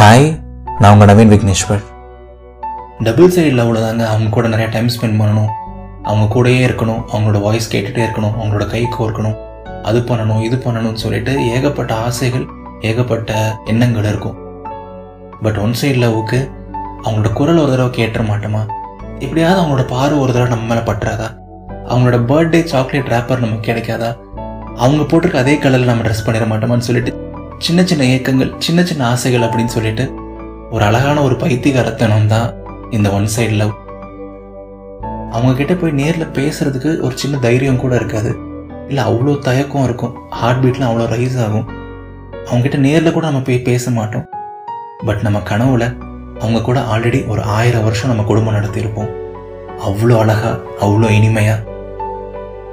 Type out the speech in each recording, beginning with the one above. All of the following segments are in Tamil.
ஹாய் நான் உங்கள் நவீன் விக்னேஸ்வர் டபுள் சைடு லவ்வில் தாங்க அவங்க கூட நிறைய டைம் ஸ்பெண்ட் பண்ணணும். அவங்க கூடயே இருக்கணும் அவங்களோட வாய்ஸ் கேட்டுகிட்டே இருக்கணும் அவங்களோட கை கோர்க்கணும் அது பண்ணணும் இது பண்ணணும்னு சொல்லிட்டு ஏகப்பட்ட ஆசைகள் ஏகப்பட்ட எண்ணங்கள் இருக்கும். பட் ஒன் சைடு லவ்வுக்கு அவங்களோட குரல் ஒரு தடவை கேட்டுற மாட்டோமா? எப்படியாவது அவங்களோட பார்வை ஒரு தடவை நம்ம மேலே பட்டுறாதா? அவங்களோட பர்த்டே சாக்லேட் ரேப்பர் நமக்கு கிடைக்காதா? அவங்க போட்டிருக்க அதே கலரில் நம்ம ட்ரெஸ் பண்ணிட மாட்டோமான்னு சொல்லிட்டு சின்ன சின்ன ஏக்கங்கள் சின்ன சின்ன ஆசைகள் அப்படின்னு சொல்லிட்டு ஒரு அழகான ஒரு பைத்தியகாரத்தனம் தான் இந்த ஒன் சைடு லவ் அவங்க கிட்ட போய் நேரில் பேசுறதுக்கு ஒரு சின்ன தைரியம் கூட இருக்காது. இல்லை அவ்வளோ தயக்கம் இருக்கும். ஹார்ட் பீட்லாம் அவ்வளோ ரைஸ் ஆகும். அவங்க கிட்ட நேரில் கூட நம்ம போய் பேச மாட்டோம். பட் நம்ம கனவுல அவங்க கூட ஆல்ரெடி ஒரு ஆயிரம் வருஷம் நம்ம குடும்பம் நடத்தியிருப்போம். அவ்வளோ அழகா அவ்வளோ இனிமையா.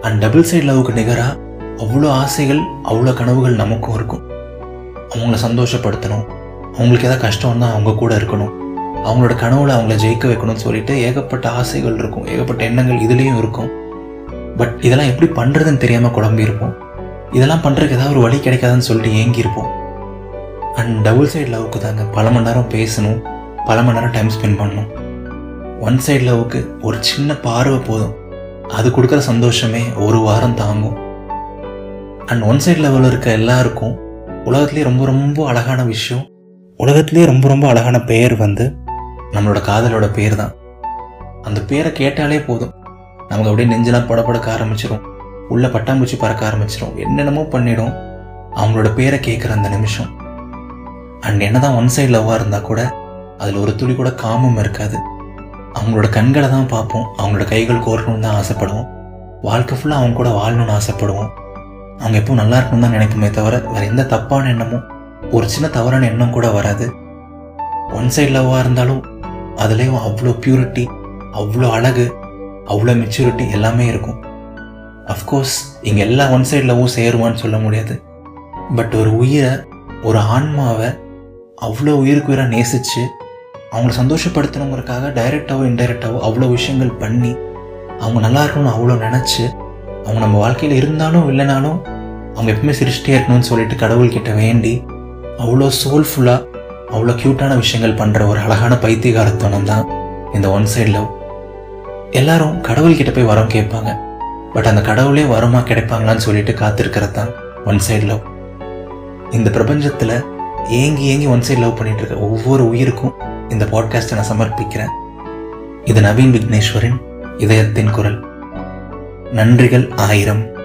அண்ட் டபுள் சைடு லவ்வுக்கு நிகராக அவ்வளோ ஆசைகள் அவ்வளோ கனவுகள் நமக்கும் இருக்கும். அவங்கள சந்தோஷப்படுத்தணும். அவங்களுக்கு எதாவது கஷ்டம் அவங்க கூட இருக்கணும். அவங்களோட கனவுல அவங்கள ஜெயிக்க வைக்கணும்னு சொல்லிட்டு ஏகப்பட்ட ஆசைகள் இருக்கும். ஏகப்பட்ட எண்ணங்கள் இதுலேயும் இருக்கும். பட் இதெல்லாம் எப்படி பண்ணுறதுன்னு தெரியாமல் குழம்பியிருப்போம் இதெல்லாம் பண்ணுறதுக்கு ஏதாவது ஒரு வழி கிடைக்காதுன்னு சொல்லிட்டு ஏங்கியிருப்போம் அண்ட் டபுள் சைடு லவ்க்கு தாங்க பல மணி நேரம் பேசணும். பல மணி நேரம் டைம் ஸ்பெண்ட் பண்ணணும். ஒன் சைடு லவ்க்கு ஒரு சின்ன பார்வை போதும். அது கொடுக்குற சந்தோஷமே ஒரு வாரம் தாங்கும். அண்ட் ஒன் சைடு லெவலில் இருக்க எல்லாருக்கும் உலகத்துலேயே ரொம்ப ரொம்ப அழகான விஷயம். உலகத்துலேயே ரொம்ப ரொம்ப அழகான பெயர் வந்து நம்மளோட காதலோட பேர் தான் அந்த பேரை கேட்டாலே போதும். நமக்கு அப்படியே நெஞ்செல்லாம் படப்படக்க ஆரம்பிச்சிடும் உள்ளே பட்டாம்பூச்சி பறக்க ஆரம்பிச்சிடும் என்னென்னமோ பண்ணிடும். அவங்களோட பேரை கேட்குற அந்த நிமிஷம். அண்ட் என்னதான் ஒன் சைடு லவ்வாக இருந்தால் கூட அதில் ஒரு துளி கூட காமம் இருக்காது. அவங்களோட கண்களை தான் பார்ப்போம். அவங்களோட கைகள் கோர்க்கணும்னு தான் ஆசைப்படுவோம். வாழ்க்கை ஃபுல்லாக அவங்க கூட வாழணும்னு ஆசைப்படுவோம். அவங்க எப்பவும் நல்லா இருக்கணும் தான் நினைக்குமே தவிர வேற எந்த தப்பான எண்ணமும் ஒரு சின்ன தவறான எண்ணம் கூட வராது. ஒன் சைட் லவ்வாக இருந்தாலும் அதுலேயும் அவ்வளோ பியூரிட்டி அவ்வளோ அழகு அவ்வளோ மெச்சூரிட்டி எல்லாமே இருக்கும். அஃப்கோர்ஸ் இங்கே எல்லா ஒன் சைடு லவ்வும் சேருவான்னு சொல்ல முடியாது. பட் ஒரு உயிரை ஒரு ஆன்மாவை அவ்வளோ உயிருக்கு உயிராக நேசித்து அவங்கள சந்தோஷப்படுத்தணுங்கிறக்காக டைரெக்டாகவோ இன்டைரக்டாகவோ அவ்வளோ விஷயங்கள் பண்ணி அவங்க நல்லா இருக்கணும்னு அவ்வளோ நினச்சி அவங்க நம்ம வாழ்க்கையில் இருந்தாலும் இல்லைனாலும் அவங்க எப்பவுமே சிரிச்சிட்டே இருக்கணும்னு சொல்லிட்டு கடவுள்கிட்ட வேண்டி அவ்வளோ சோல்ஃபுல்லாக அவ்வளோ க்யூட்டான விஷயங்கள் பண்ணுற ஒரு அழகான பைத்தியகாரத்தனம் தான் இந்த ஒன் சைடு லவ் எல்லாரும் கடவுள்கிட்ட போய் வரம் கேட்பாங்க. பட் அந்த கடவுளே வரமா கிடைப்பாங்களான்னு சொல்லிட்டு காத்திருக்கிறது தான் ஒன் சைடு லவ் இந்த பிரபஞ்சத்தில் ஏங்கி ஏங்கி ஒன் சைடு லவ் பண்ணிட்டு இருக்க ஒவ்வொரு உயிருக்கும் இந்த பாட்காஸ்ட்டை நான் சமர்ப்பிக்கிறேன். இது நவீன் விக்னேஸ்வரின் இதயத்தின் குரல். நன்றிகள் ஆயிரம்.